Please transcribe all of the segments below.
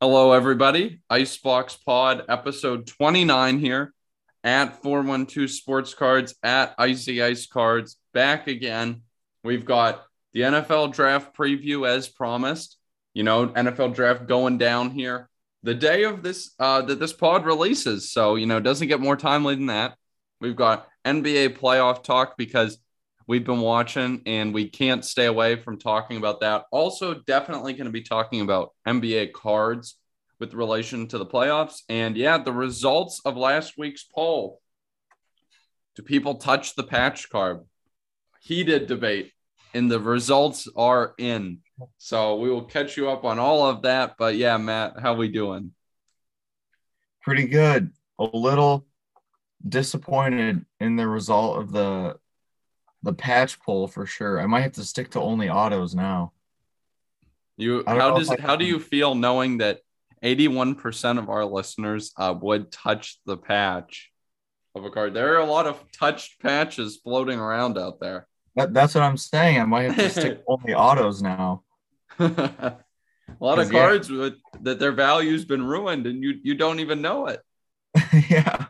Hello, everybody. Icebox Pod, episode 29 here at 412 Sports Cards, at Icy Ice Cards, back again. We've got the NFL draft preview as promised. You know, NFL draft going down here the day of this, uh, that this pod releases. So, you know, doesn't get more timely than that. We've got NBA playoff talk because we've been watching and we can't stay away from talking about that. Also, definitely going to be talking about NBA cards with relation to the playoffs. And yeah, the results of last week's poll. Do people touch the patch card? Heated debate, and the results are in. So we will catch you up on all of that. But yeah, Matt, how we doing? Pretty good. A little disappointed in the result of the the patch pull for sure. I might have to stick to only autos now. You how does how do you feel knowing that 81% of our listeners uh, would touch the patch of a card? There are a lot of touched patches floating around out there. That, that's what I'm saying. I might have to stick only autos now. a lot of cards yeah. with, that their value's been ruined and you you don't even know it. yeah.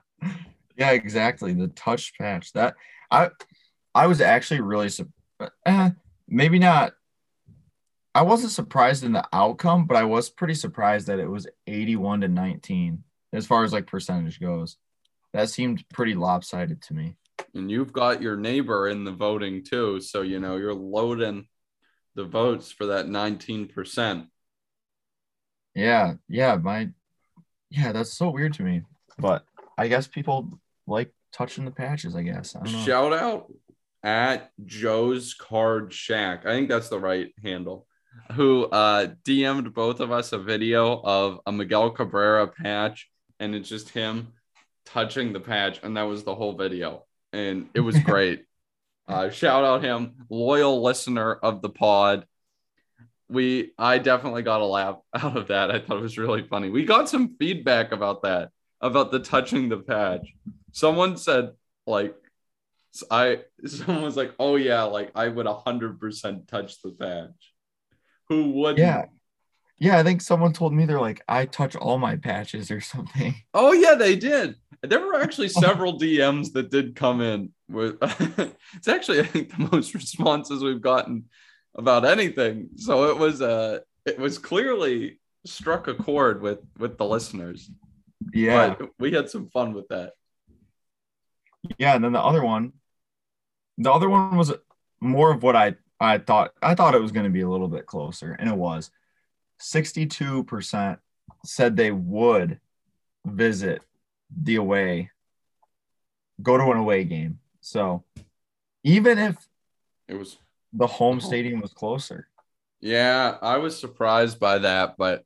Yeah, exactly. The touch patch. That I I was actually really eh, maybe not. I wasn't surprised in the outcome, but I was pretty surprised that it was 81 to 19 as far as like percentage goes. That seemed pretty lopsided to me. And you've got your neighbor in the voting too, so you know you're loading the votes for that 19%. Yeah, yeah, my yeah, that's so weird to me. But I guess people like touching the patches, I guess. I Shout out at Joe's Card Shack. I think that's the right handle. Who uh, DM'd both of us a video of a Miguel Cabrera patch, and it's just him touching the patch, and that was the whole video, and it was great. uh, shout out him, loyal listener of the pod. We, I definitely got a laugh out of that. I thought it was really funny. We got some feedback about that, about the touching the patch. Someone said like I someone was like, "Oh yeah, like I would hundred percent touch the patch." Who would? Yeah, yeah. I think someone told me they're like, "I touch all my patches" or something. Oh yeah, they did. There were actually several DMs that did come in. With it's actually I think the most responses we've gotten about anything. So it was uh it was clearly struck a chord with with the listeners. Yeah, but we had some fun with that. Yeah, and then the other one, the other one was more of what I I thought. I thought it was going to be a little bit closer, and it was. Sixty-two percent said they would visit the away, go to an away game. So even if it was the home oh. stadium was closer. Yeah, I was surprised by that, but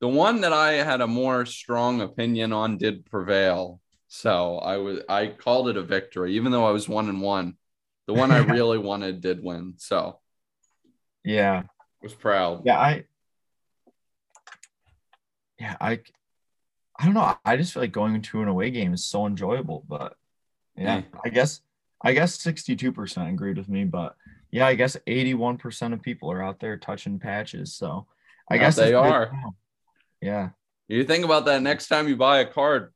the one that I had a more strong opinion on did prevail. So I was I called it a victory, even though I was one and one. The one I really wanted did win. So yeah, was proud. Yeah, I yeah, I I don't know. I just feel like going to an away game is so enjoyable, but yeah, mm. I guess I guess 62% agreed with me, but yeah, I guess 81% of people are out there touching patches. So I guess they are. Yeah. You think about that next time you buy a card,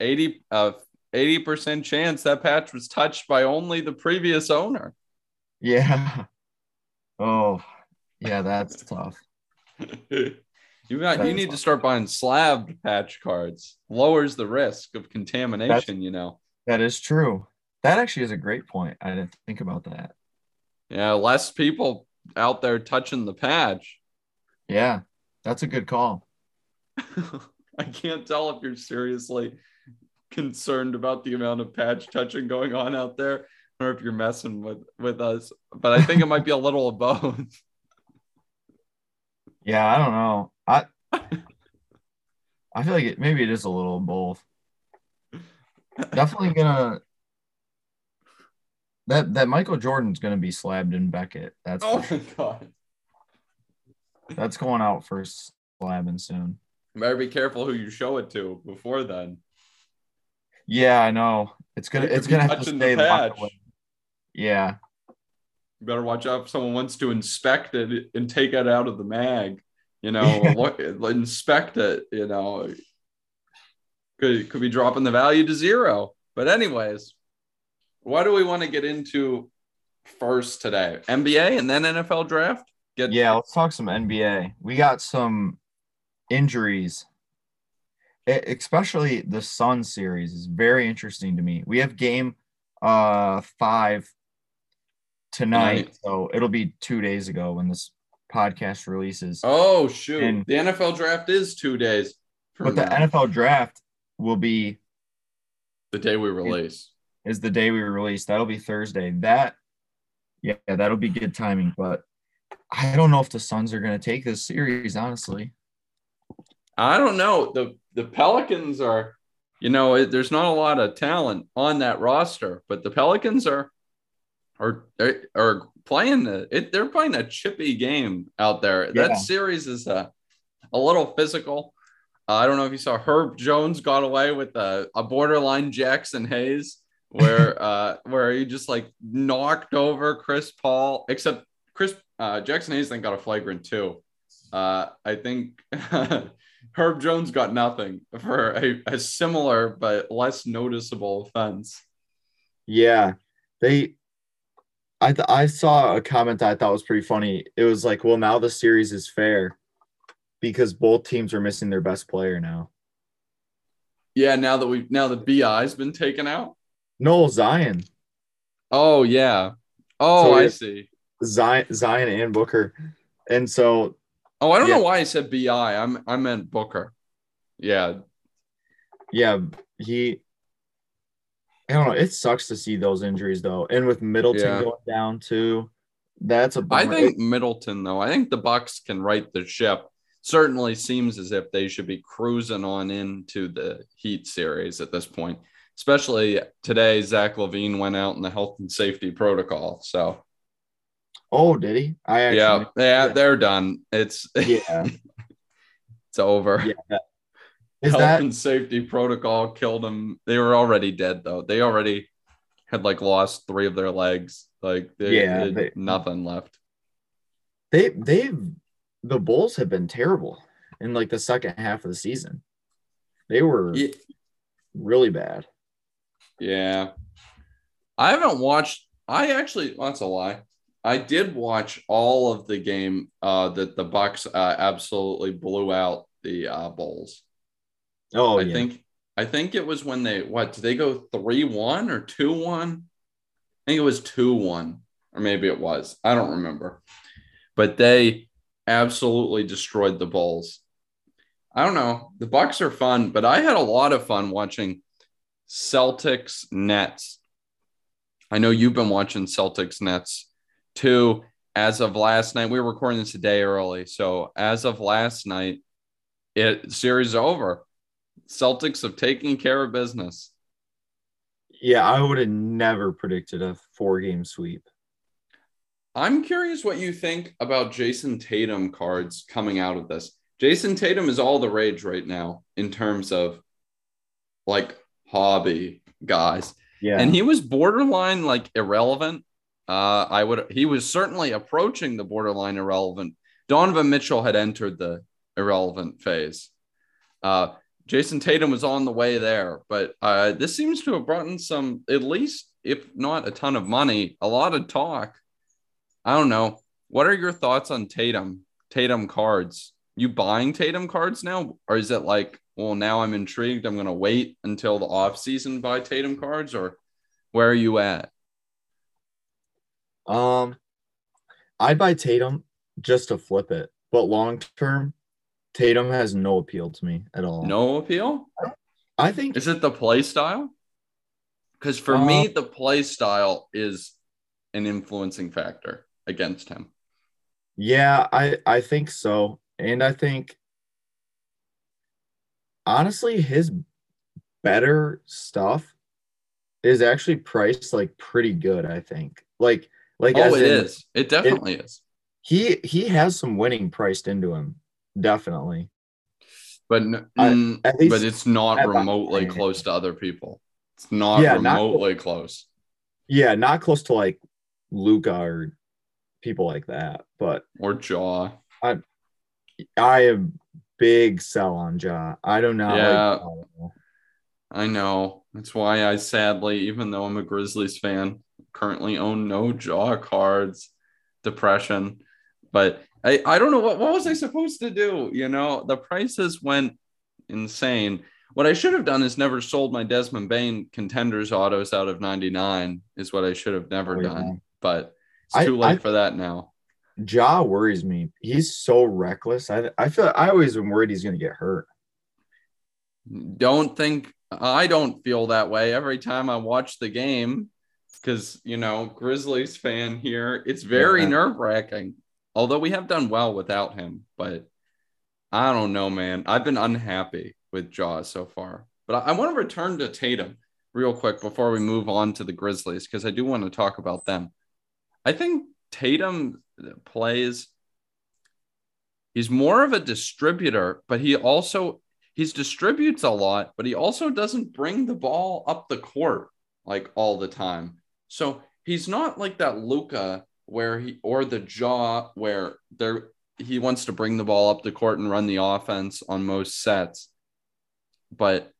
80 uh 80% chance that patch was touched by only the previous owner. Yeah. Oh, yeah, that's tough. you got that you need to start buying slabbed patch cards. Lowers the risk of contamination, that's, you know. That is true. That actually is a great point. I didn't think about that. Yeah, less people out there touching the patch. Yeah, that's a good call. I can't tell if you're seriously concerned about the amount of patch touching going on out there. Or if you're messing with with us but i think it might be a little of both. Yeah i don't know. I i feel like it maybe it is a little of both. Definitely gonna that that michael jordan's gonna be slabbed in beckett. That's oh my god. That's going out for slabbing soon. Better be careful who you show it to before then yeah, I know. It's gonna it's gonna have to stay the patch. Yeah. You better watch out if someone wants to inspect it and take it out of the mag. You know, look, inspect it. You know, could could be dropping the value to zero. But anyways, what do we want to get into first today? NBA and then NFL draft. Get Yeah, let's talk some NBA. We got some injuries. Especially the Sun series is very interesting to me. We have game uh 5 tonight, so it'll be 2 days ago when this podcast releases. Oh shoot! And- the NFL draft is two days but the NFL draft will be the day we release. is the day we release. That'll be Thursday. That yeah, that'll be good timing, but I don't know if the Suns are going to take this series honestly. I don't know. The the Pelicans are, you know, it, there's not a lot of talent on that roster, but the Pelicans are are are, are playing the it, they're playing a chippy game out there. Yeah. That series is a, a little physical. Uh, I don't know if you saw Herb Jones got away with a, a borderline Jaxson Hayes where uh where he just like knocked over Chris Paul, except Chris uh Jaxson Hayes then got a flagrant too. Uh I think Herb Jones got nothing for a, a similar but less noticeable offense. Yeah, they. I th- I saw a comment that I thought was pretty funny. It was like, well, now the series is fair because both teams are missing their best player now. Yeah, now that we now the BI's been taken out. No, Zion, Oh yeah. Oh, So I see. Zion, Zion and Booker, and so Oh, I don't Yeah. know why I said BI. I'm I meant Booker. Yeah, yeah, he. I don't know. It sucks to see those injuries though, and with Middleton Yeah. going down too, that's a. I think Middleton though. I think the Bucks can right the ship. Certainly seems as if they should be cruising on into the Heat series at this point. Especially today, Zach LaVine went out in the health and safety protocol. So Oh, did he? I actually. yeah, yeah, yeah. they're done. It's Yeah. it's over. Yeah. Is health that and safety protocol killed them. They were already dead though. They already had like lost three of their legs. Like they, Yeah, they- they- nothing left. they they've the Bulls have been terrible in like the second half of the season. They were Ye- really bad. Yeah. I haven't watched I actually that's a lie. I did watch all of the game uh that the Bucks uh, absolutely blew out the uh Bulls. Oh I yeah. think I think it was when they what did they go 3-1 or 2-1? I think it was 2-1 or maybe it was. I don't remember. But they absolutely destroyed the Bulls. I don't know. The Bucks are fun, but I had a lot of fun watching Celtics Nets. I know you've been watching Celtics Nets too. As of last night, we were recording this a day early. So as of last night, it series over. Celtics have taken care of business. yeah, I would have never predicted a four game sweep. I'm curious what you think about Jayson Tatum cards coming out of this. Jayson Tatum is all the rage right now in terms of like hobby guys. Yeah. And he was borderline like irrelevant. Uh, I would he was certainly approaching the borderline irrelevant. Donovan Mitchell had entered the irrelevant phase. Uh, Jason Tatum was on the way there, but uh, this seems to have brought in some, at least if not a ton of money, a lot of talk. I don't know. What are your thoughts on Tatum? Tatum cards? You buying Tatum cards now, or is it like, well, now I'm intrigued. I'm going to wait until the off season buy Tatum cards, or where are you at? Um I'd buy Tatum just to flip it, but long term, Tatum has no appeal to me at all. No appeal? I think Is it the play style? Because for Uh, me, the play style is an influencing factor against him. Yeah, I I think so. And I think honestly his better stuff is actually priced like pretty good, I think. Like like Oh, it in, is. It definitely is. He he has some winning priced into him. Definitely. But mm, at least but it's not remotely point. close to other people. It's not Yeah, not- remotely close. Yeah, not close to like Luka or people like that, but Or Ja. I I am big sell on Ja. I do not know. Yeah. like I know. That's why I sadly, even though I'm a Grizzlies fan, currently own no Ja cards, depression. But I, I don't know what, what was I supposed to do? You know, the prices went insane. What I should have done is never sold my Desmond Bane contenders autos out of 99, is what I should have never Oh, yeah. done. But it's I- too late I- for that now. Ja worries me. He's so reckless. I I feel I always am worried he's gonna get hurt. don't think I don't feel that way every time I watch the game because you know Grizzlies fan here. It's very Yeah. nerve wracking. Although we have done well without him, but I don't know, man. I've been unhappy with Ja's so far. But I, I want to return to Tatum real quick before we move on to the Grizzlies because I do want to talk about them. I think Tatum plays. He's more of a distributor, but he also he's distributes a lot, but he also doesn't bring the ball up the court like all the time. So he's not like that Luka where he or the Ja where there he wants to bring the ball up the court and run the offense on most sets. But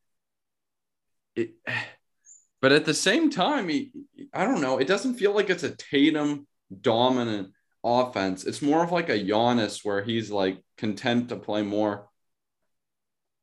it but at the same time, he I don't know, it doesn't feel like it's a Tatum dominant offense. It's more of like a Giannis where he's like content to play more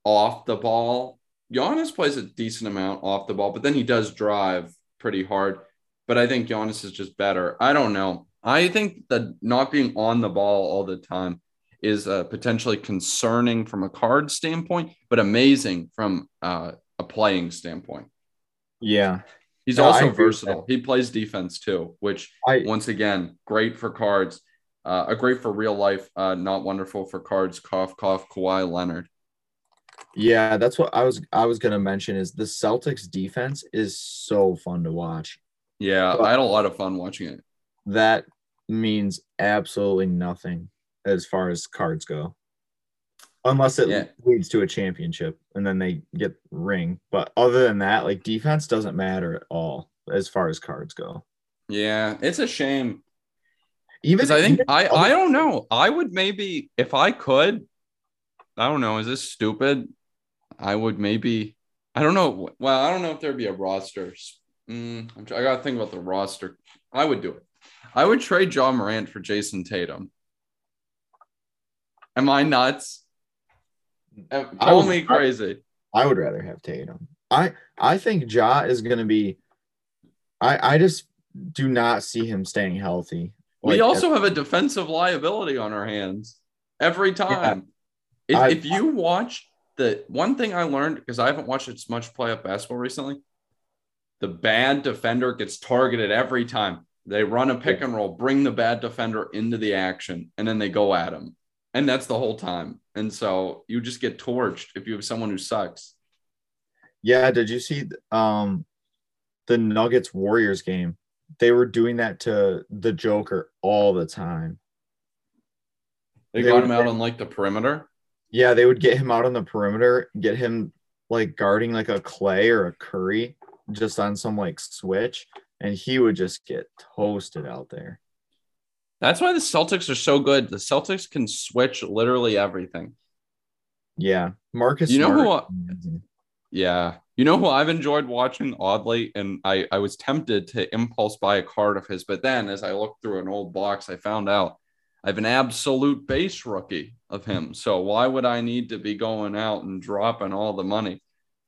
off the ball. Giannis plays a decent amount off the ball, but then he does drive pretty hard. But I think Giannis is just better. I don't know. I think that not being on the ball all the time is uh, potentially concerning from a card standpoint, but amazing from uh, a playing standpoint. Yeah. He's No, also versatile. He plays defense too, which I once again, great for cards. Uh, a great for real life, uh, not wonderful for cards. Cough, cough, Kawhi Leonard. yeah, that's what I was I was gonna mention is the Celtics defense is so fun to watch. Yeah, Well- I had a lot of fun watching it. That means absolutely nothing as far as cards go. Unless it Yeah. leads to a championship and then they get ring. But other than that, like defense doesn't matter at all as far as cards go. Yeah, it's a shame Even I think I I don't know. I would maybe if I could. I don't know. Is this stupid? I would maybe. I don't know. Well, I don't know if there'd be a roster. Mm, I gotta think about the roster. I would do it. I would trade Ja Morant for Jayson Tatum. Am I nuts? Uh, I would- me crazy. I would rather have Tatum. I I think Ja is going to be. I I just do not see him staying healthy. we also have a defensive liability on our hands every time. If, I- if you watch the one thing I learned because I haven't watched as much playoff basketball recently, the bad defender gets targeted every time. They run a pick and roll, bring the bad defender into the action, and then they go at him. And that's the whole time. And so you just get torched if you have someone who sucks. Yeah, did you see um the Nuggets Warriors game? They were doing that to the Joker all the time. They, They got him out get- on like the perimeter. Yeah, they would get him out on the perimeter, get him like guarding like a Clay or a Curry just on some like switch, and he would just get toasted out there. That's why the Celtics are so good. The Celtics can switch literally everything. Yeah, Marcus. You know who Smart- Yeah. You know who I've enjoyed watching oddly? And I, I was tempted to impulse buy a card of his, but then as I looked through an old box, I found out I have an absolute base rookie of him. So why would I need to be going out and dropping all the money?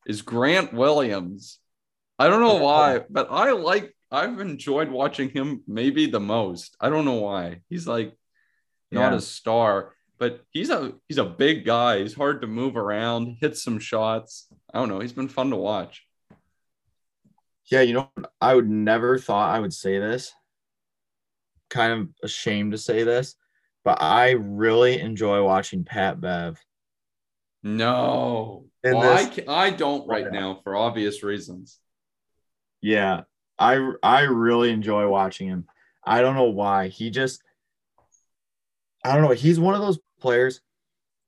Is Grant Williams. I don't know why, but I like I've enjoyed watching him maybe the most. I don't know why. He's like not Yeah. a star, but he's a he's a big guy. He's hard to move around, hits some shots. I don't know. He's been fun to watch. Yeah, you know, I would never thought I would say this. Kind of ashamed to say this, but I really enjoy watching Pat Bev. No, And well, I I don't right now for obvious reasons. Yeah, I I really enjoy watching him. I don't know why. He just I don't know. He's one of those players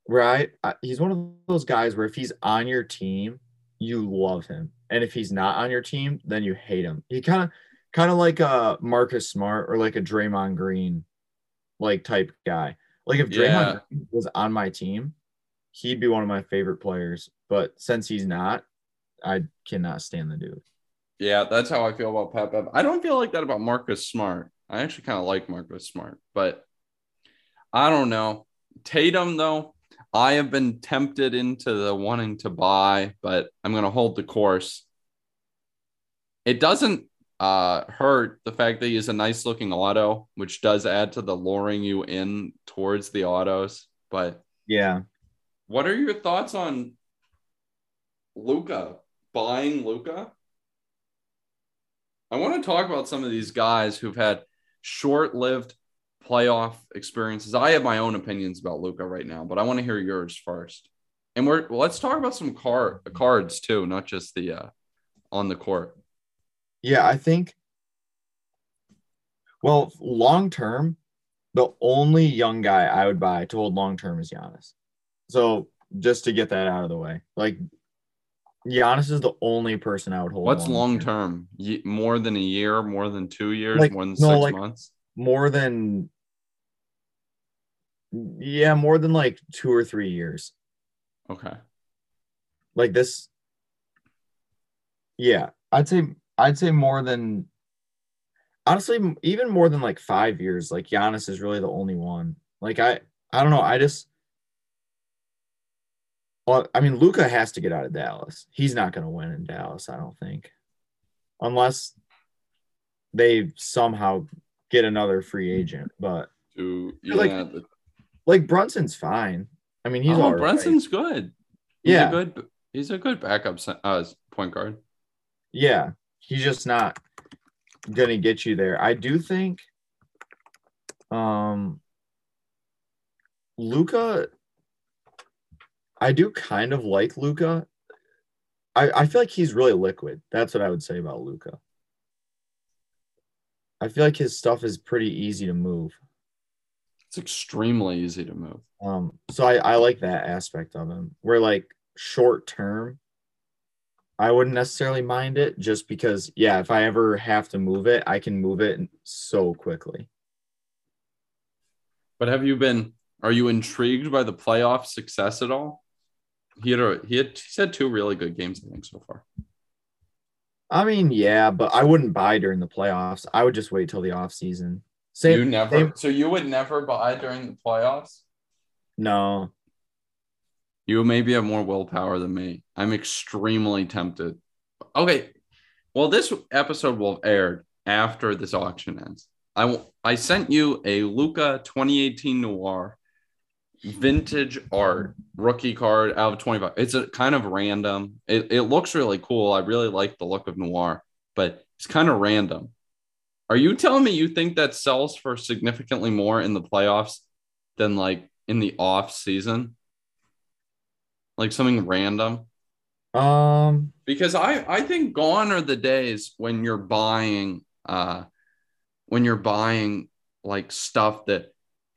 where I, I he's one of those guys where if he's on your team, you love him, and if he's not on your team, then you hate him. He kind of kind of like a Marcus Smart or like a Draymond Green like type guy Like if Yeah. Draymond Green was on my team, he'd be one of my favorite players. But since he's not, I cannot stand the dude. Yeah, that's how I feel about Pat Bev. I don't feel like that about Marcus Smart. I actually kind of like Marcus Smart, but I don't know. Tatum, though, I have been tempted into the wanting to buy, but I'm going to hold the course. It doesn't uh, hurt the fact that he is a nice looking auto, which does add to the luring you in towards the autos. But Yeah. what are your thoughts on Luka buying Luka? I want to talk about some of these guys who've had short-lived playoff experiences. I have my own opinions about Luka right now, but I want to hear yours first. And we're well, let's talk about some car cards too, not just the uh, on the court. Yeah, I think. Well, long term, the only young guy I would buy to hold long term is Giannis. So just to get that out of the way, like Giannis is the only person I would hold. What's long term? Ye- More than a year, more than two years, Like, more than no, six like- months. More than. Yeah, more than like two or three years. Okay. Like this. Yeah, I'd say I'd say more than. Honestly, even more than like five years. Like Giannis is really the only one. Like I, I don't know. I just. Well, I mean, Luka has to get out of Dallas. He's not going to win in Dallas. I don't think, unless they somehow get another free agent. But To yeah, Like, the- like Brunson's fine. I mean, he's oh, all right. Brunson's good. He's Yeah. a good. He's a good backup uh, point guard. Yeah, he's just not gonna get you there. I do think um Luka I do kind of like Luka. I, I feel like he's really liquid. That's what I would say about Luka. I feel like his stuff is pretty easy to move. It's extremely easy to move. Um, so I, I like that aspect of him. Where like short term, I wouldn't necessarily mind it just because, yeah, if I ever have to move it, I can move it so quickly. But have you been? Are you intrigued by the playoff success at all? He had a, he had he's had two really good games, I think, so far. I mean, yeah, but I wouldn't buy during the playoffs. I would just wait till the off season. Same. you never. same- so you would never buy during the playoffs. no. You maybe have more willpower than me. I'm extremely tempted. Okay. Well, this episode will have aired after this auction ends. I w- I sent you a Luka 2018 Noir vintage art rookie card out of 25. It's a kind of random. It, it looks really cool. I really like the look of Noir, but it's kind of random. Are you telling me you think that sells for significantly more in the playoffs than like in the off season? Like something random? Um. because I I think gone are the days when you're buying uh when you're buying like stuff that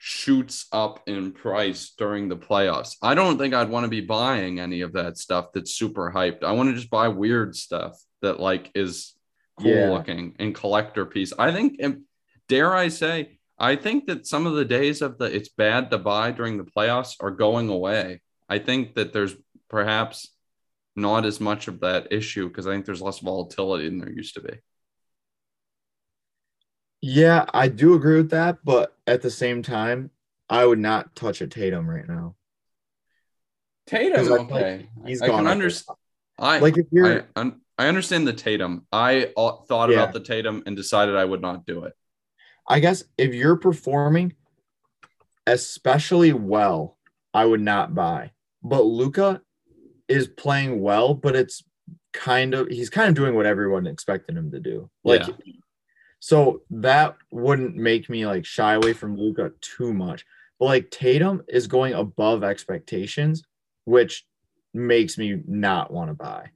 shoots up in price during the playoffs. I don't think I'd want to be buying any of that stuff that's super hyped. I want to just buy weird stuff that like is cool Yeah. looking and collector piece. I think and dare I say I think that some of the days of the it's bad to buy during the playoffs are going away. I think that there's perhaps not as much of that issue because I think there's less volatility than there used to be. Yeah, I do agree with that, but at the same time, I would not touch a Tatum right now. Tatum, 'Cause I feel like okay, he's I gone can understand. I Like if you're un- I understand the Tatum. I thought Yeah. about the Tatum and decided I would not do it. I guess if you're performing especially well, I would not buy. But Luka is playing well, but it's kind of he's kind of doing what everyone expected him to do. Like Yeah. So that wouldn't make me like shy away from Luka too much. But like Tatum is going above expectations, which makes me not want to buy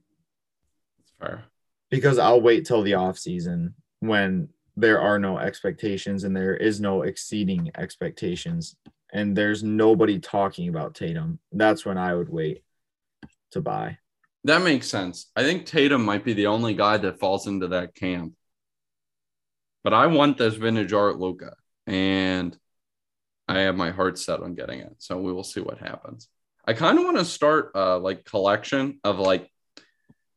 fair. because I'll wait till the off season when there are no expectations and there is no exceeding expectations and there's nobody talking about Tatum. That's when I would wait to buy. That makes sense. I think Tatum might be the only guy that falls into that camp. But I want this vintage art Luka. And I have my heart set on getting it. So we will see what happens. I kind of want to start a like collection of like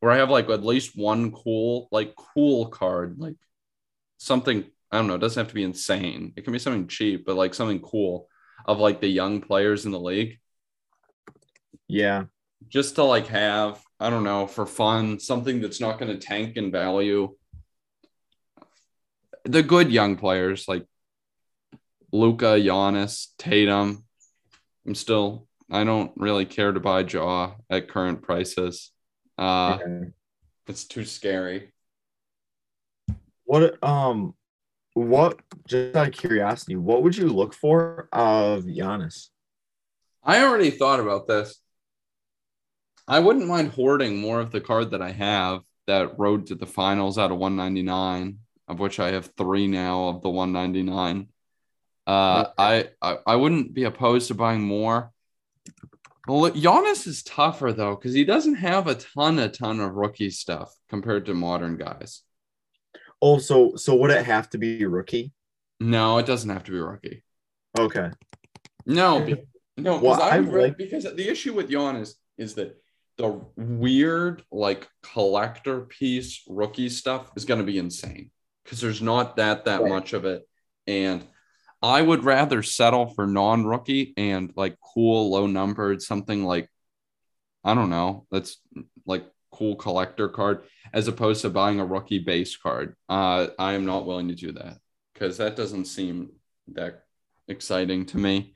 where I have like at least one cool, like cool card, like something, I don't know, it doesn't have to be insane. It can be something cheap, but like something cool of like the young players in the league. Yeah. Just to like have, I don't know, for fun, something that's not going to tank in value. The good young players like Luka, Giannis, Tatum. I'm still, I don't really care to buy Ja at current prices. Uh, Okay. It's too scary. What um what just out of curiosity, what would you look for of Giannis? I already thought about this. I wouldn't mind hoarding more of the card that I have that road to the finals out of 199, of which I have three now of the 199. Uh, I, I I wouldn't be opposed to buying more. Well, Giannis is tougher though because he doesn't have a ton, a ton of rookie stuff compared to modern guys. Oh, so so would it have to be rookie? No, it doesn't have to be rookie. Okay. No, be- no, Well, because I I read like- because the issue with Giannis is that the weird like collector piece rookie stuff is going to be insane because there's not that that Right. much of it, and I would rather settle for non-rookie and like cool low numbered something like I don't know that's like cool collector card as opposed to buying a rookie base card. Uh, I am not willing to do that because that doesn't seem that exciting to me.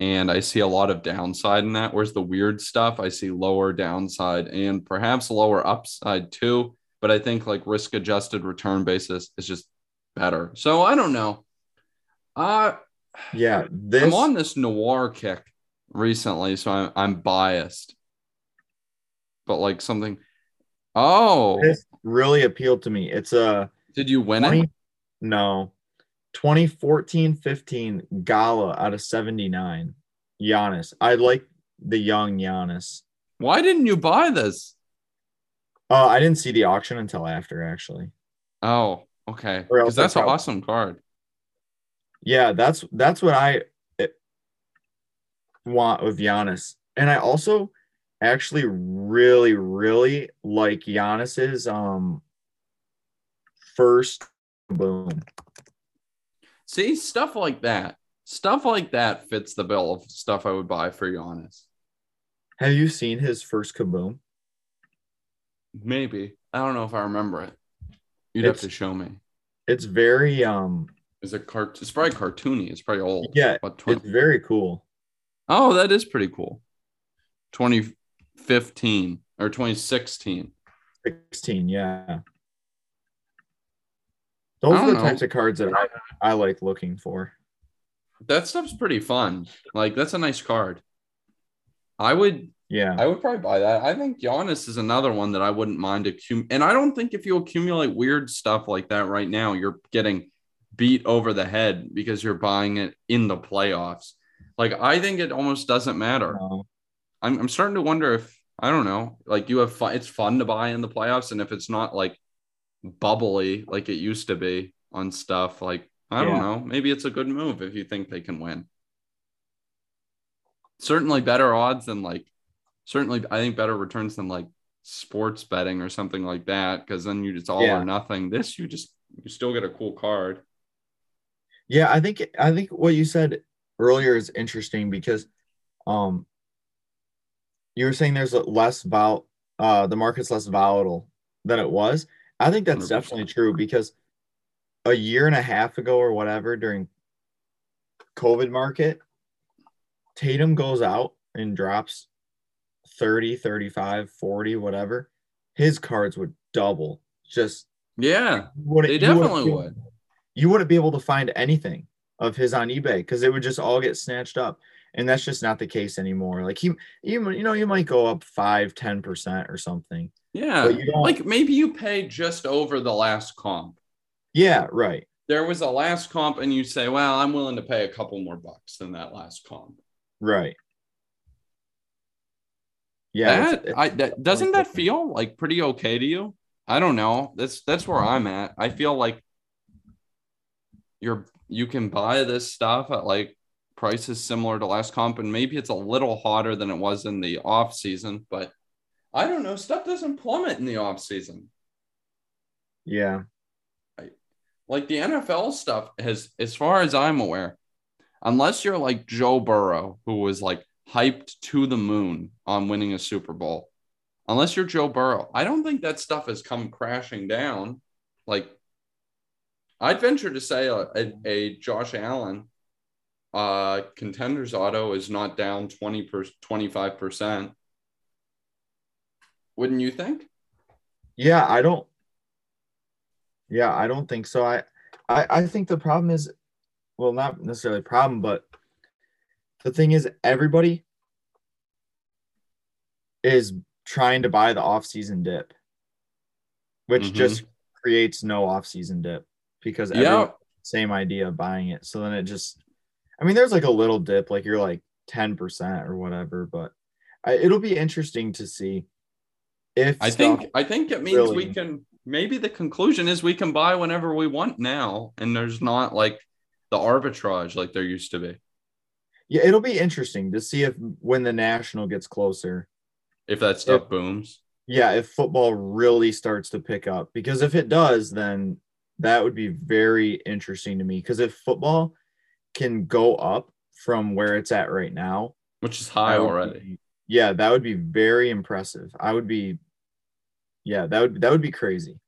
And I see a lot of downside in that. Whereas the weird stuff, I see lower downside and perhaps lower upside too. But I think like risk adjusted return basis is just better. So I don't know. Uh, Yeah, this I'm on this noir kick recently, so I'm, I'm biased. But like something, oh, this really appealed to me. It's a did you win 20, it? no 2014-15 Gala out of 79. Giannis. I like the young Giannis. Why didn't you buy this? Uh, I didn't see the auction until after actually. Oh, okay. Because that's I an awesome card. Yeah, that's that's what I eh, want with Giannis. And I also actually really, really like Giannis's um first boom. See, stuff like that. Stuff like that fits the bill of stuff I would buy for Giannis. Have you seen his first kaboom? Maybe. I don't know if I remember it. You'd It's- have to show me. It's very um Is it cart? It's probably cartoony. It's probably old. yeah, But 20 it's very cool. oh, that is pretty cool. 2015 or 2016. 16, yeah. Those are the know. types of cards that I, I like looking for. That stuff's pretty fun. Like that's a nice card. I would Yeah. I would probably buy that. I think Giannis is another one that I wouldn't mind accum. And I don't think if you accumulate weird stuff like that right now, you're getting beat over the head because you're buying it in the playoffs. Like I think it almost doesn't matter. No. I'm I'm starting to wonder if I don't know. Like you have fun. It's fun to buy in the playoffs, and if it's not like bubbly like it used to be on stuff, like I don't know. Maybe it's a good move if you think they can win. Certainly better odds than like. Certainly, I think better returns than like sports betting or something like that. Because then you just all Yeah. or nothing. This you just you still get a cool card. Yeah, I think I think what you said earlier is interesting because um you were saying there's a less vol uh the market's less volatile than it was. I think that's 100%. definitely true because a year and a half ago or whatever during COVID market, Tatum goes out and drops 30, 35, 40, whatever. His cards would double. Just Yeah, you they definitely be- would. you wouldn't be able to find anything of his on eBay because it would just all get snatched up. And that's just not the case anymore. Like he, you, you know, you might go up five, 10% or something. Yeah, But you like maybe you pay just over the last comp. Yeah, right. there was a last comp and you say, well, I'm willing to pay a couple more bucks than that last comp. Right. Yeah. that, it's- I, that doesn't that feel like pretty okay to you? I don't know. That's that's where I'm at. I feel like you're you can buy this stuff at like prices similar to last comp, and maybe it's a little hotter than it was in the off season, but I don't know. Stuff doesn't plummet in the off season. Yeah. Like the NFL stuff has, as far as I'm aware, unless you're like Joe Burrow, who was like hyped to the moon on winning a Super Bowl, unless you're Joe Burrow, I don't think that stuff has come crashing down. Like, I'd venture to say a, a, a Josh Allen uh, contenders auto is not down 20 per 25%. Wouldn't you think? Yeah, I don't yeah, I don't think so. I, I I think the problem is well, not necessarily a problem, but the thing is everybody is trying to buy the off-season dip, which mm-hmm. just creates no off-season dip because yeah. same idea of buying it. So then it just I mean, there's like a little dip, like you're like 10% or whatever, but I, it'll be interesting to see if I think I think it means really, we can maybe the conclusion is we can buy whenever we want now, and there's not like the arbitrage like there used to be. Yeah, it'll be interesting to see if when the national gets closer, if that stuff if, booms. Yeah, if football really starts to pick up, because if it does, then that would be very interesting to me. Because if football can go up from where it's at right now, which is high already. Be, yeah, that would be very impressive. I would be yeah, that would that would be crazy.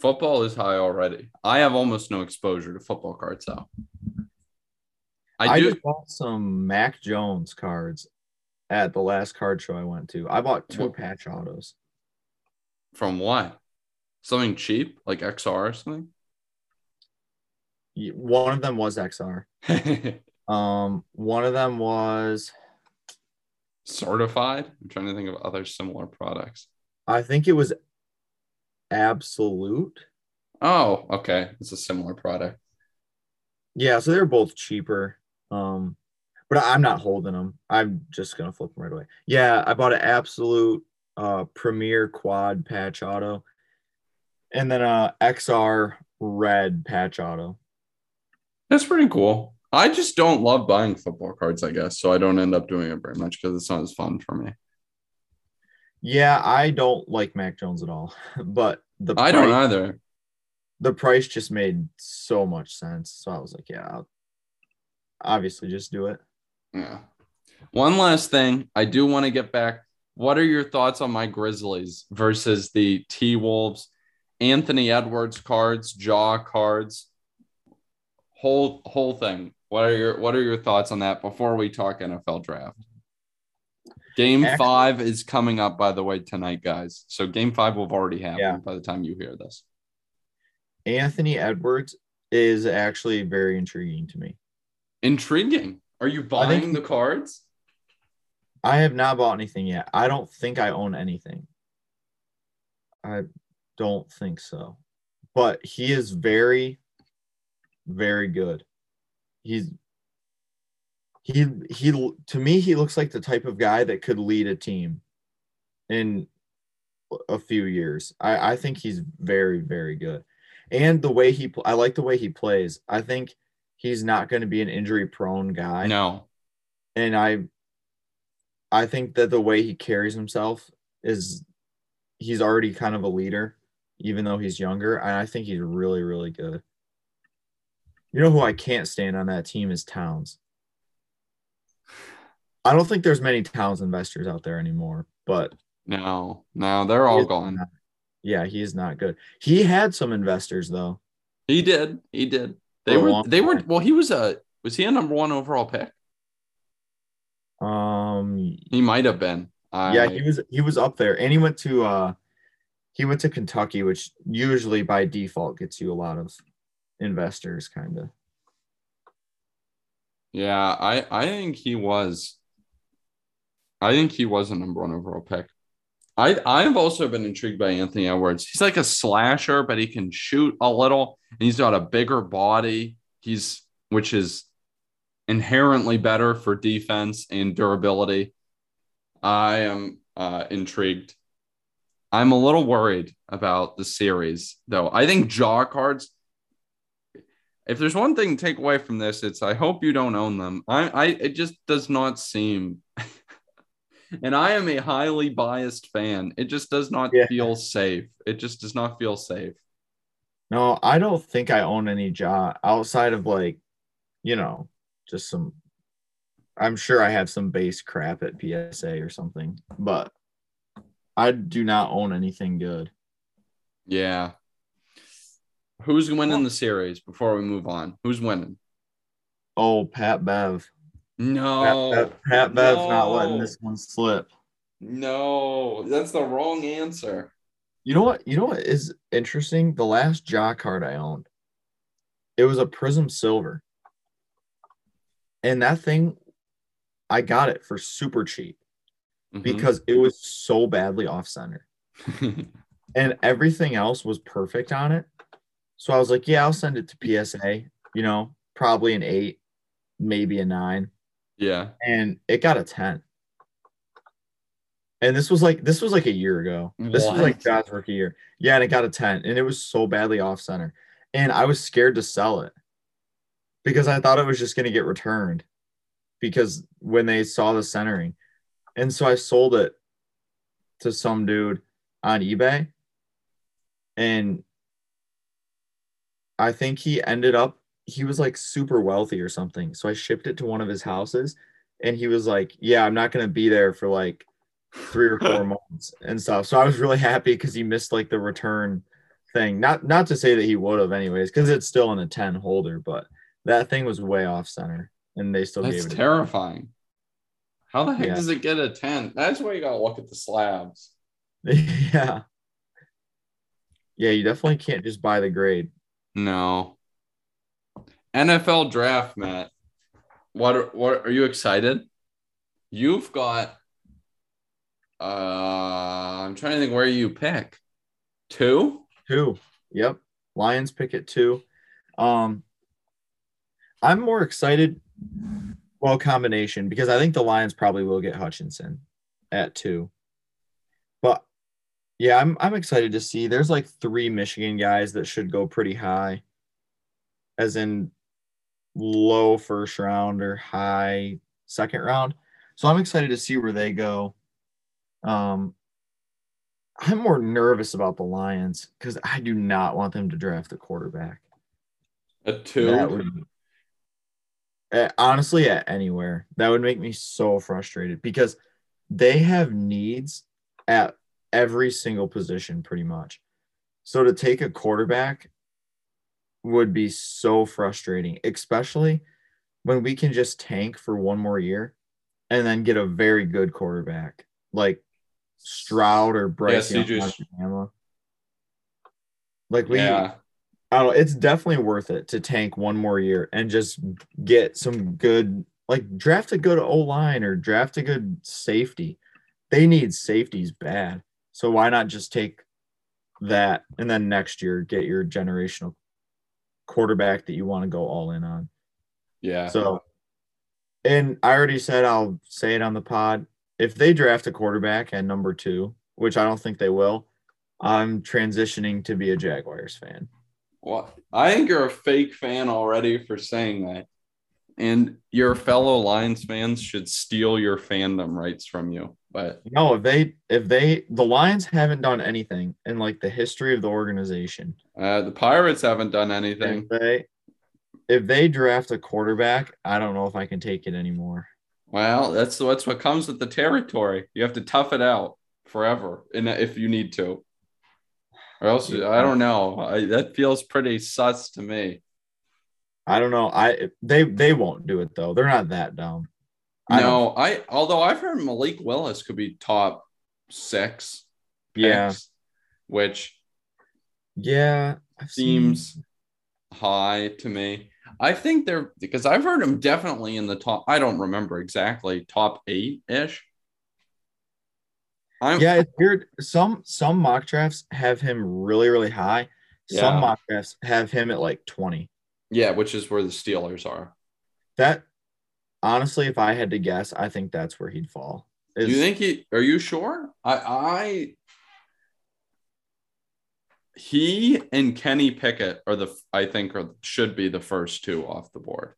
Football is high already. I have almost no exposure to football cards though. I, I do just bought some Mac Jones cards at the last card show I went to. I bought two what? patch autos. From what? Something cheap, like XR or something? One of them was XR. um, one of them was certified. I'm trying to think of other similar products. I think it was Absolute. Oh, okay. It's a similar product. Yeah, so they're both cheaper. Um, but I'm not holding them. I'm just gonna flip them right away. Yeah, I bought an Absolute uh Premier Quad Patch Auto, and then a XR Red Patch Auto. That's pretty cool. I just don't love buying football cards, I guess, so I don't end up doing it very much because it's not as fun for me. Yeah, I don't like Mac Jones at all, but the I price, don't either. The price just made so much sense, so I was like, yeah, I'll obviously just do it. Yeah. One last thing, I do want to get back. What are your thoughts on my Grizzlies versus the T Wolves? Anthony Edwards cards, Ja cards, whole whole thing. What are your what are your thoughts on that before we talk NFL draft? Game Actually, five is coming up, by the way, tonight, guys. So game five will have already happened yeah. by the time you hear this. Anthony Edwards is actually very intriguing to me. Intriguing. Are you buying the cards? I have not bought anything yet. I don't think I own anything. I don't think so. But he is very, very good. He's he he to me he looks like the type of guy that could lead a team in a few years. I I think he's very very good. And the way he I like the way he plays. I think he's not going to be an injury prone guy. No. And I I think that the way he carries himself is he's already kind of a leader even though he's younger and I think he's really really good. You know who I can't stand on that team is Towns. I don't think there's many Towns investors out there anymore, but no, no, they're all gone. Not, yeah, he is not good. He had some investors though. He did. He did. They were they weren't well, he was a was he a number one overall pick? Um he might have been. I, yeah, he was he was up there. And he went to uh he went to Kentucky, which usually by default gets you a lot of investors kind of. Yeah, I I think he was I think he was a number one overall pick. I I've also been intrigued by Anthony Edwards. He's like a slasher, but he can shoot a little, and he's got a bigger body. He's which is inherently better for defense and durability. I am uh, intrigued. I'm a little worried about the series, though. I think Ja cards. if there's one thing to take away from this, it's I hope you don't own them. I, I it just does not seem and I am a highly biased fan. It just does not Yeah. feel safe. It just does not feel safe. No, I don't think I own any Ja outside of like, you know, just some. I'm sure I have some base crap at PSA or something, but I do not own anything good. Yeah. Who's winning the series before we move on? Who's winning? Oh, Pat Bev. No. Pat, Bev, Pat Bev's not letting this one slip. No, that's the wrong answer. You know what? You know what is interesting? The last Ja card I owned, it was a Prism Silver, and that thing, I got it for super cheap Mhm. because it was so badly off center, and everything else was perfect on it. So I was like, yeah, I'll send it to PSA. You know, probably an eight, maybe a nine, yeah. and it got a ten. And this was like this was like a year ago. This was like What? Ja's rookie year. Yeah, and it got a 10. And it was so badly off center. And I was scared to sell it because I thought it was just gonna get returned because when they saw the centering. And so I sold it to some dude on eBay. And I think he ended up he was like super wealthy or something. So I shipped it to one of his houses and he was like, "Yeah, I'm not going to be there for like 3 or 4 months and stuff." So I was really happy cuz he missed like the return thing. Not not to say that he would have anyways cuz it's still in a 10 holder, but that thing was way off center and they still That's gave it. terrifying. How the heck Yeah. does it get a 10? That's why you gotta look at the slabs. yeah. Yeah, you definitely can't just buy the grade. No. NFL draft, Matt. What are, what are you excited? You've got uh I'm trying to think where you pick. Two? Two. Yep. Lions pick at two. Um I'm more excited. Well, combination because I think the Lions probably will get Hutchinson at two. But yeah, I'm I'm excited to see. There's like three Michigan guys that should go pretty high, as in low first round or high second round. So I'm excited to see where they go. Um, I'm more nervous about the Lions because I do not want them to draft a quarterback. A two? Honestly, at anywhere that would make me so frustrated because they have needs at every single position, pretty much. So to take a quarterback would be so frustrating, especially when we can just tank for one more year and then get a very good quarterback like Stroud or Bryce Yeah, Young CJ out of Alabama. Like we, yeah. I don't know, it's definitely worth it to tank one more year and just get some good like draft a good O line or draft a good safety. They need safeties bad. So why not just take that and then next year get your generational quarterback that you want to go all in on. Yeah. So and I already said I'll say it on the pod. If they draft a quarterback at number two, which I don't think they will, I'm transitioning to be a Jaguars fan. Well, I think you're a fake fan already for saying that. And your fellow Lions fans should steal your fandom rights from you. But No, if they if they the Lions haven't done anything in like the history of the organization. uh, the Pirates haven't done anything. If they if they draft a quarterback, I don't know if I can take it anymore. Well, that's that's what comes with the territory. You have to tough it out forever, and if you need to, or else I don't know. I, that feels pretty sus to me. I don't know. I they they won't do it though. They're not that dumb. I No, I although I've heard Malik Willis could be top six. Yeah. picks, which Yeah. I've seen- seems high to me. I think they're because I've heard him definitely in the top. I don't remember exactly top eight ish. I'm Yeah, it's weird. Some some mock drafts have him really, really high. Some Yeah. mock drafts have him at like 20. yeah, which is where the Steelers are. That honestly, if I had to guess, I think that's where he'd fall. Do Is- you think he? Are you sure? I I he and Kenny Pickett are the I think are should be the first two off the board.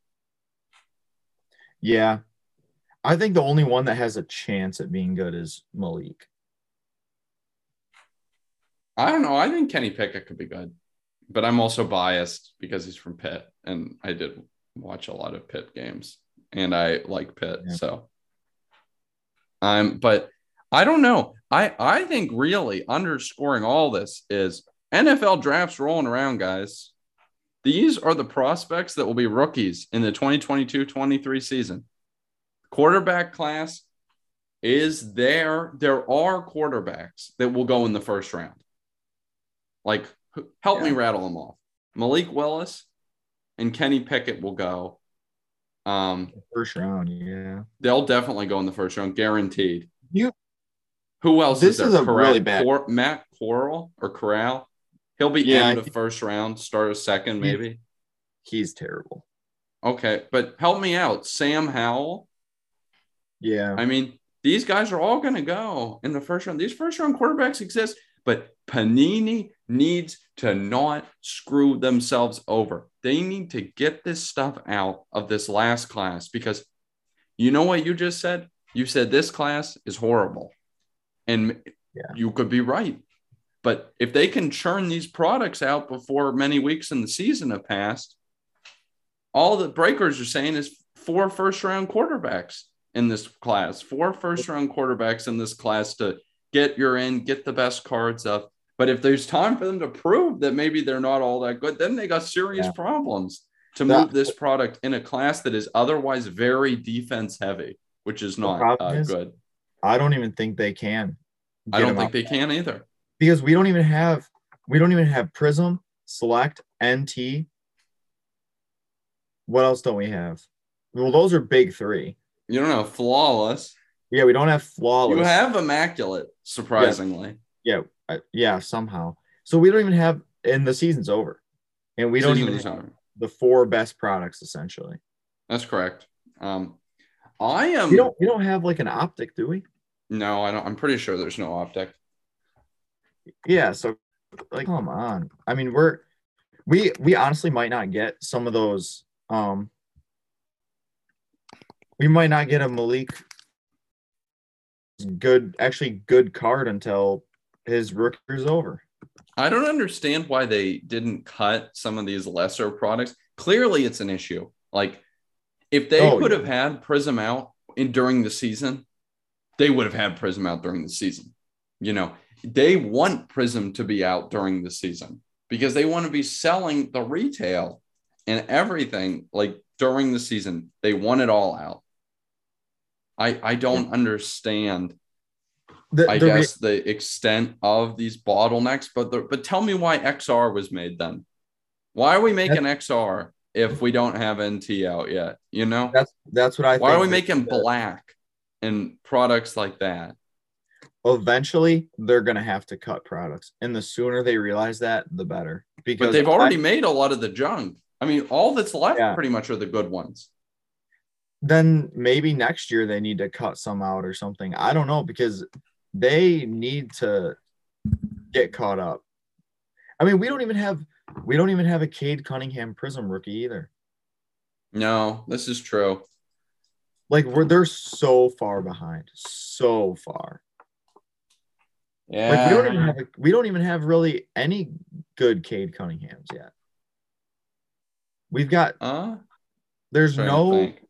Yeah. I think the only one that has a chance at being good is Malik. I don't know. I think Kenny Pickett could be good, but I'm also biased because he's from Pitt, and I did watch a lot of Pitt games, and I like Pitt, yeah. so. I'm, um, but I don't know. I I think really underscoring all this is NFL drafts rolling around, guys. These are the prospects that will be rookies in the 2022-23 season. Quarterback class is there. There are quarterbacks that will go in the first round. Like, help yeah. me rattle them off. Malik Willis and Kenny Pickett will go. Um, first round, yeah. They'll definitely go in the first round, guaranteed. You. Who else? This is, is a Corral, really bad. Cor- Matt Corral or Corral. He'll be yeah, in the first round, start a second, maybe. He's terrible. Okay, but help me out, Sam Howell. Yeah, I mean, these guys are all going to go in the first round. These first round quarterbacks exist, but Panini needs to not screw themselves over. They need to get this stuff out of this last class because you know what you just said? You said this class is horrible. And yeah. you could be right. But if they can churn these products out before many weeks in the season have passed, all the breakers are saying is four first round quarterbacks in this class, four first round quarterbacks in this class to get your in, get the best cards up. But if there's time for them to prove that maybe they're not all that good, then they got serious yeah. problems to move this product in a class that is otherwise very defense heavy, which is not uh, is, good. I don't even think they can. I don't think they can either. Because we don't even have we don't even have Prism, Select, NT. What else don't we have? Well, those are big three. You don't know flawless. Yeah, we don't have flawless. You have immaculate, surprisingly. Yeah, yeah, yeah somehow. So we don't even have, and the season's over, and we don't even have the four best products essentially. That's correct. Um, I am. We don't. We don't have like an optic, do we? No, I don't. I'm pretty sure there's no optic. Yeah. So, like, come on. I mean, we're we we honestly might not get some of those. Um, we might not get a Malik good, actually good card until his rookie is over. I don't understand why they didn't cut some of these lesser products. Clearly, it's an issue. Like, if they oh, could yeah. have had Prism out in during the season, they would have had Prism out during the season. You know, they want Prism to be out during the season because they want to be selling the retail and everything like during the season. They want it all out. I I don't understand. The, I the guess re- the extent of these bottlenecks, but the, but tell me why XR was made then. Why are we making XR if we don't have NT out yet? You know, that's that's what I. Why are we making black and products like that? Eventually, they're gonna have to cut products, and the sooner they realize that, the better. Because but they've already I, made a lot of the junk. I mean, all that's left yeah. pretty much are the good ones then maybe next year they need to cut some out or something. I don't know because they need to get caught up. I mean, we don't even have we don't even have a Cade Cunningham Prism rookie either. No, this is true. Like we're they're so far behind, so far. Yeah, like we don't even have a, we don't even have really any good Cade Cunninghams yet. We've got uh, there's no like,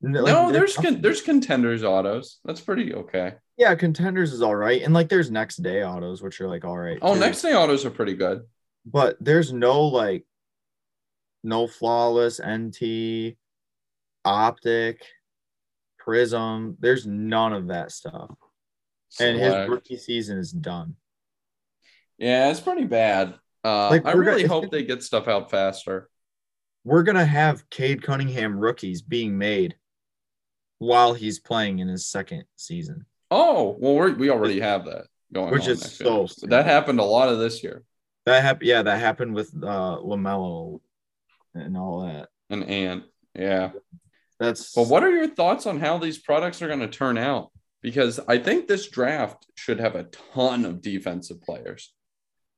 no, there's con- there's contenders autos. That's pretty okay. Yeah, contenders is all right, and like there's next day autos, which are like all right. Oh, too. next day autos are pretty good. But there's no like, no flawless NT, optic, prism. There's none of that stuff, Select. and his rookie season is done. Yeah, it's pretty bad. Uh, like, I really gonna, hope they get stuff out faster. We're gonna have Cade Cunningham rookies being made while he's playing in his second season. Oh, well, we we already have that going Which is so that happened a lot of this year. That happened, yeah, that happened with uh LaMelo and all that. And Ant, yeah. That's but what are your thoughts on how these products are going to turn out? Because I think this draft should have a ton of defensive players.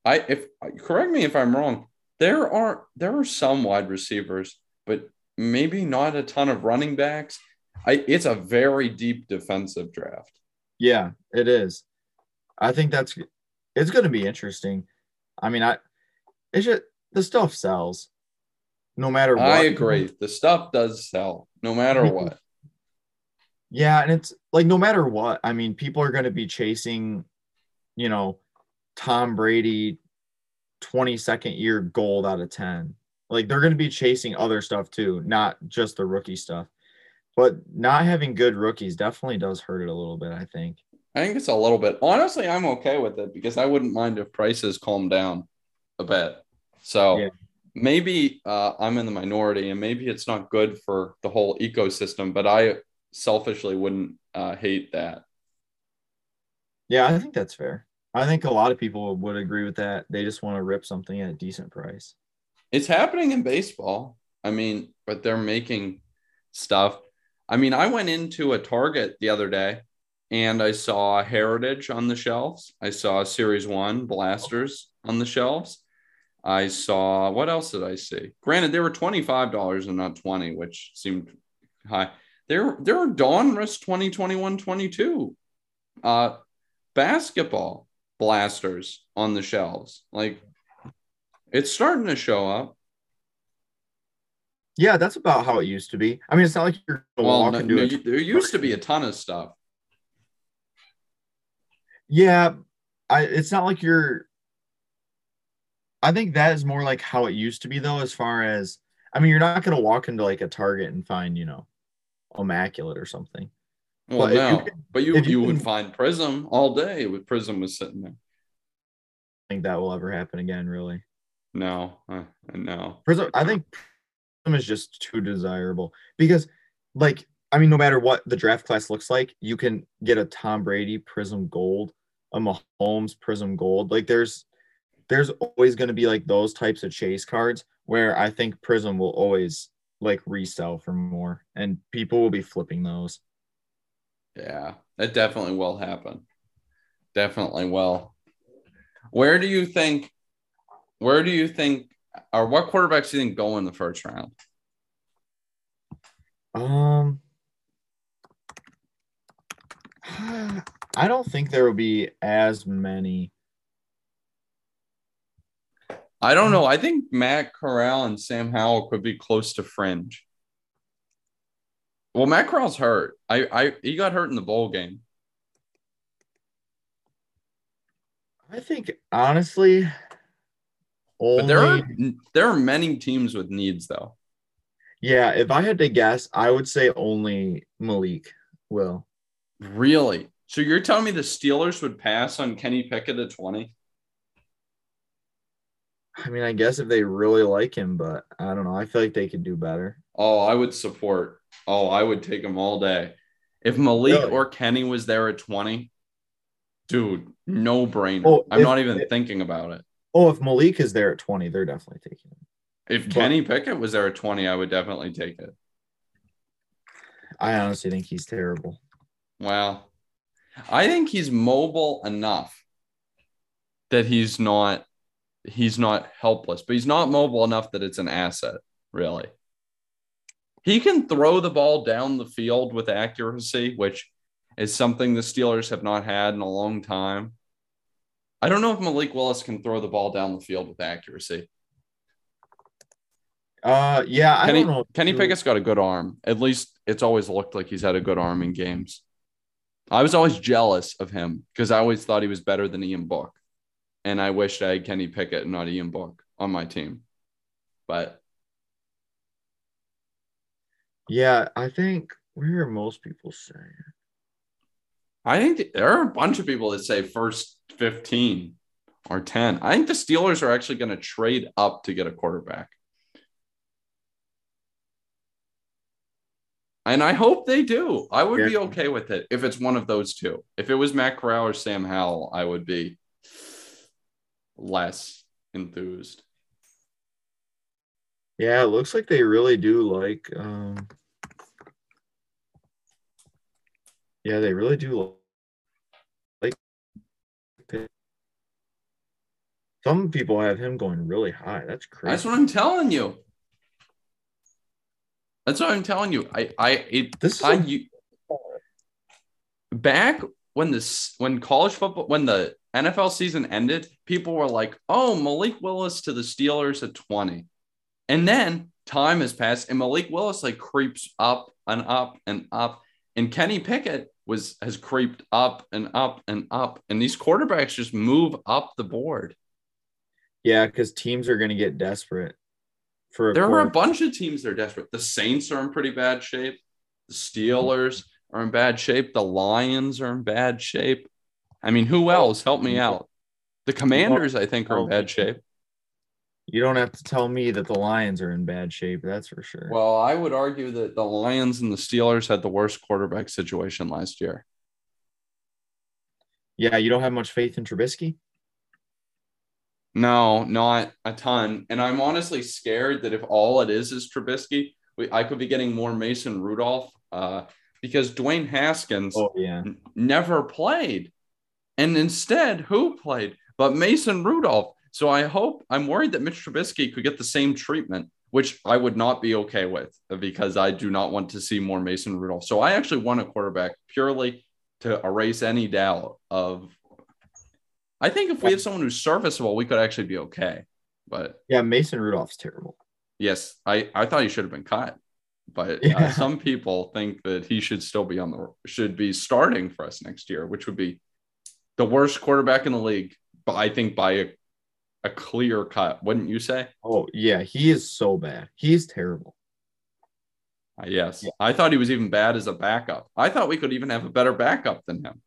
I if correct me if I'm wrong. There are there are some wide receivers, but maybe not a ton of running backs. I it's a very deep defensive draft. Yeah, it is. I think that's it's going to be interesting. I mean, I it's just the stuff sells, no matter what. I agree. The stuff does sell, no matter mm-hmm. what. Yeah, and it's like no matter what. I mean, people are going to be chasing, you know, Tom Brady, twenty second year gold out of ten. Like they're going to be chasing other stuff too, not just the rookie stuff. But not having good rookies definitely does hurt it a little bit. I think. I think it's a little bit. Honestly, I'm okay with it because I wouldn't mind if prices calm down a bit. So yeah. maybe uh, I'm in the minority, and maybe it's not good for the whole ecosystem. But I selfishly wouldn't uh, hate that. Yeah, I think that's fair. I think a lot of people would agree with that. They just want to rip something at a decent price. It's happening in baseball. I mean, but they're making stuff. I mean, I went into a Target the other day and I saw Heritage on the shelves. I saw Series One blasters on the shelves. I saw what else did I see? Granted, they were twenty five dollars and not twenty, which seemed high. There, there are Donruss 2021 22 uh, basketball blasters on the shelves. Like it's starting to show up. Yeah, that's about how it used to be. I mean, it's not like you're well, walking no, no, there used to be a ton of stuff. Yeah, I it's not like you're I think that is more like how it used to be though, as far as I mean, you're not gonna walk into like a Target and find, you know, immaculate or something. Well, but no, you but you you, you would find Prism all day with Prism was sitting there. I think that will ever happen again, really. No, uh, no. Prism, I think Prism is just too desirable because, like, I mean, no matter what the draft class looks like, you can get a Tom Brady Prism Gold a Mahomes Prism Gold. Like there's there's always going to be like those types of chase cards where I think Prism will always like resell for more and people will be flipping those. Yeah, that definitely will happen. Definitely will. Where do you think where do you think or what quarterbacks do you think go in the first round? Um I don't think there will be as many. I don't know. I think Matt Corral and Sam Howell could be close to fringe. Well, Matt Corral's hurt. I, I he got hurt in the bowl game. I think honestly, only... but there are there are many teams with needs though. Yeah, if I had to guess, I would say only Malik will. Really? So you're telling me the Steelers would pass on Kenny Pickett at 20? I mean, I guess if they really like him, but I don't know. I feel like they could do better. Oh, I would support. Oh, I would take him all day. If Malik really? or Kenny was there at 20, dude, no brainer. Oh, I'm if, not even if, thinking about it. Oh, if Malik is there at 20, they're definitely taking him. If but, Kenny Pickett was there at 20, I would definitely take it. I honestly think he's terrible. Wow. I think he's mobile enough that he's not he's not helpless, but he's not mobile enough that it's an asset, really. He can throw the ball down the field with accuracy, which is something the Steelers have not had in a long time. I don't know if Malik Willis can throw the ball down the field with accuracy. Uh, yeah, I Kenny, don't know. Kenny Pickett's got a good arm. At least it's always looked like he's had a good arm in games. I was always jealous of him because I always thought he was better than Ian Book. And I wished I had Kenny Pickett and not Ian Book on my team. But yeah, I think where are most people saying? I think there are a bunch of people that say first 15 or 10. I think the Steelers are actually going to trade up to get a quarterback. And I hope they do. I would yeah. be okay with it if it's one of those two. If it was Matt Corral or Sam Howell, I would be less enthused. Yeah, it looks like they really do like um Yeah, they really do like Some people have him going really high. That's crazy. That's what I'm telling you. That's what I'm telling you. I I it This is I a- you back when this when college football when the NFL season ended, people were like, "Oh, Malik Willis to the Steelers at 20." And then time has passed and Malik Willis like creeps up and up and up and Kenny Pickett was has creeped up and up and up and these quarterbacks just move up the board. Yeah, because teams are going to get desperate for There are a bunch of teams that are desperate. The Saints are in pretty bad shape. The Steelers are in bad shape. The Lions are in bad shape. I mean, who else? Help me out. The Commanders, I think, are in bad shape. You don't have to tell me that the Lions are in bad shape. That's for sure. Well, I would argue that the Lions and the Steelers had the worst quarterback situation last year. yeah, you don't have much faith in Trubisky. No, not a ton. And I'm honestly scared that if all it is is Trubisky, we, I could be getting more Mason Rudolph uh, because Dwayne Haskins Oh yeah, n- never played. And instead, who played? But Mason Rudolph. So I hope I'm worried that Mitch Trubisky could get the same treatment, which I would not be okay with because I do not want to see more Mason Rudolph. So I actually want a quarterback purely to erase any doubt of. I think if we have someone who's serviceable, we could actually be okay. But yeah. Mason Rudolph's terrible. yes, I, I thought he should have been cut. But uh, Yeah. some people think that he should still be on the should be starting for us next year, which would be the worst quarterback in the league. But I think by a, a clear cut, wouldn't you say? Oh yeah, he is so bad. He's terrible. Uh, yes, Yeah. I thought he was even bad as a backup. I thought we could even have a better backup than him.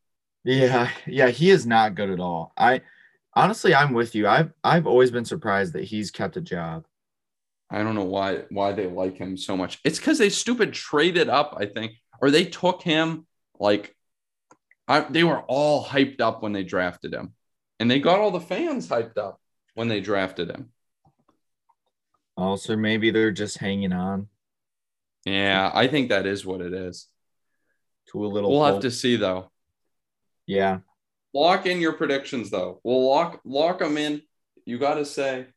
Yeah, yeah, he is not good at all. I honestly, I'm with you. I've I've always been surprised that he's kept a job. I don't know why why they like him so much. It's because they stupid traded up, I think, or they took him like I, they were all hyped up when they drafted him, and they got all the fans hyped up when they drafted him. Also, maybe they're just hanging on Yeah, I think that is what it is. to a little. We'll have to see though. Yeah, Lock in your predictions though. We'll lock lock them in. You got to say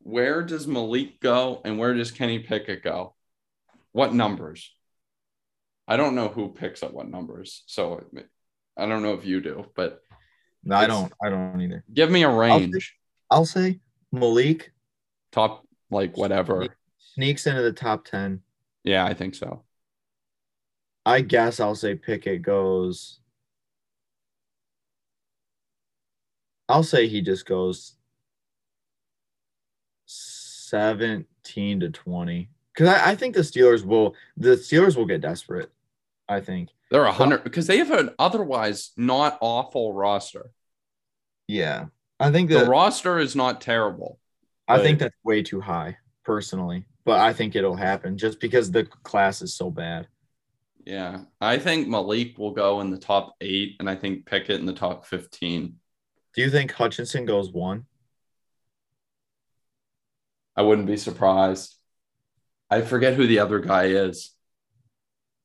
where does Malik go and where does Kenny Pickett go? What numbers? I don't know who picks up what numbers, so I don't know if you do, but no, I don't. I don't either. give me a range. I'll say Malik Top like whatever. sneaks into the top ten. Yeah, I think so. I guess I'll say Pickett goes. I'll say he just goes 17 to 20. Because I, I think the Steelers will the Steelers will get desperate. I think. They're a hundred because they have an otherwise not awful roster. Yeah. I think The roster is not terrible. I think that's way too high, personally. But I think it'll happen just because the class is so bad. Yeah, I think Malik will go in the top eight, and I think Pickett in the top fifteen. Do you think Hutchinson goes one? I wouldn't be surprised. I forget who the other guy is.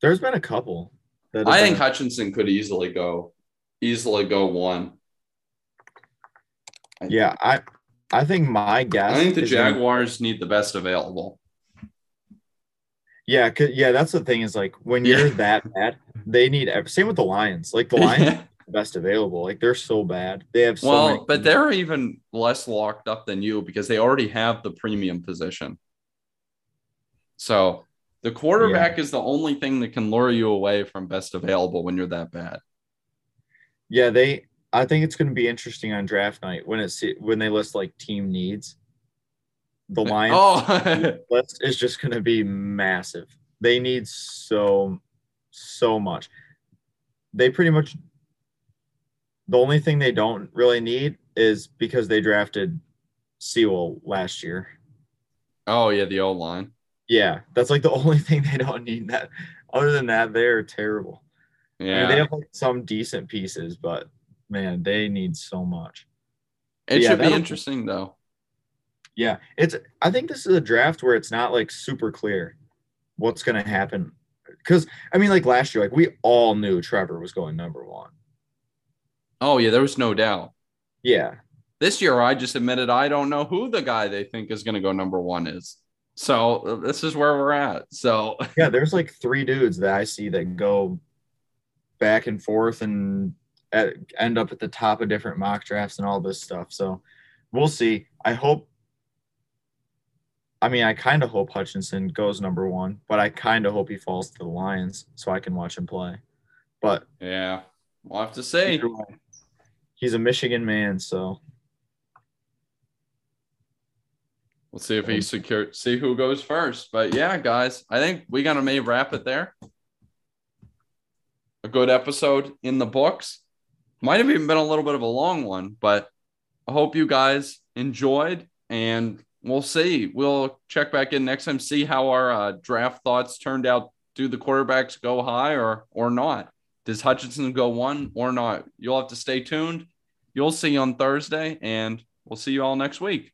There's been a couple. I think been- Hutchinson could easily go, easily go one. yeah, I I think my guess. I think the Jaguars need the best available. Yeah, yeah, that's the thing is like when you're Yeah. that bad, they need same with the Lions. Like the Lions best available. Like they're so bad. They have so well, many but they're even less locked up than you because they already have the premium position. So the quarterback is the only thing that can lure you away from best available when you're that bad. Yeah, they I think it's gonna be interesting on draft night when it's when they list like team needs. The Lions Oh, list is just gonna be massive. They need so so much. They pretty much the only thing they don't really need is because they drafted Sewell last year. oh yeah, the old line. Yeah, that's like the only thing they don't need. That other than that, they're terrible. I mean, Yeah, they have like some decent pieces, but man, they need so much. it yeah, should be interesting though. Yeah, it's. I think this is a draft where it's not like super clear what's going to happen. Because I mean, like last year, like we all knew Trevor was going number one. Oh yeah, there was no doubt. Yeah, This year, I just admitted I don't know who the guy they think is going to go number one is. So uh, this is where we're at. So yeah, there's like three dudes that I see that go back and forth and at, end up at the top of different mock drafts and all this stuff. So we'll see. I hope. I mean, I kind of hope Hutchinson goes number one, but I kind of hope he falls to the Lions so I can watch him play. But yeah, we'll have to see. He's a Michigan man, so we'll see if he secure see who goes first. But yeah, guys, I think we gotta may wrap it there. A good episode in the books. Might have even been a little bit of a long one, but I hope you guys enjoyed and we'll see. We'll check back in next time, see how our uh, draft thoughts turned out. Do the quarterbacks go high or or not? Does Hutchinson go one or not? You'll have to stay tuned. You'll see on Thursday, and we'll see you all next week.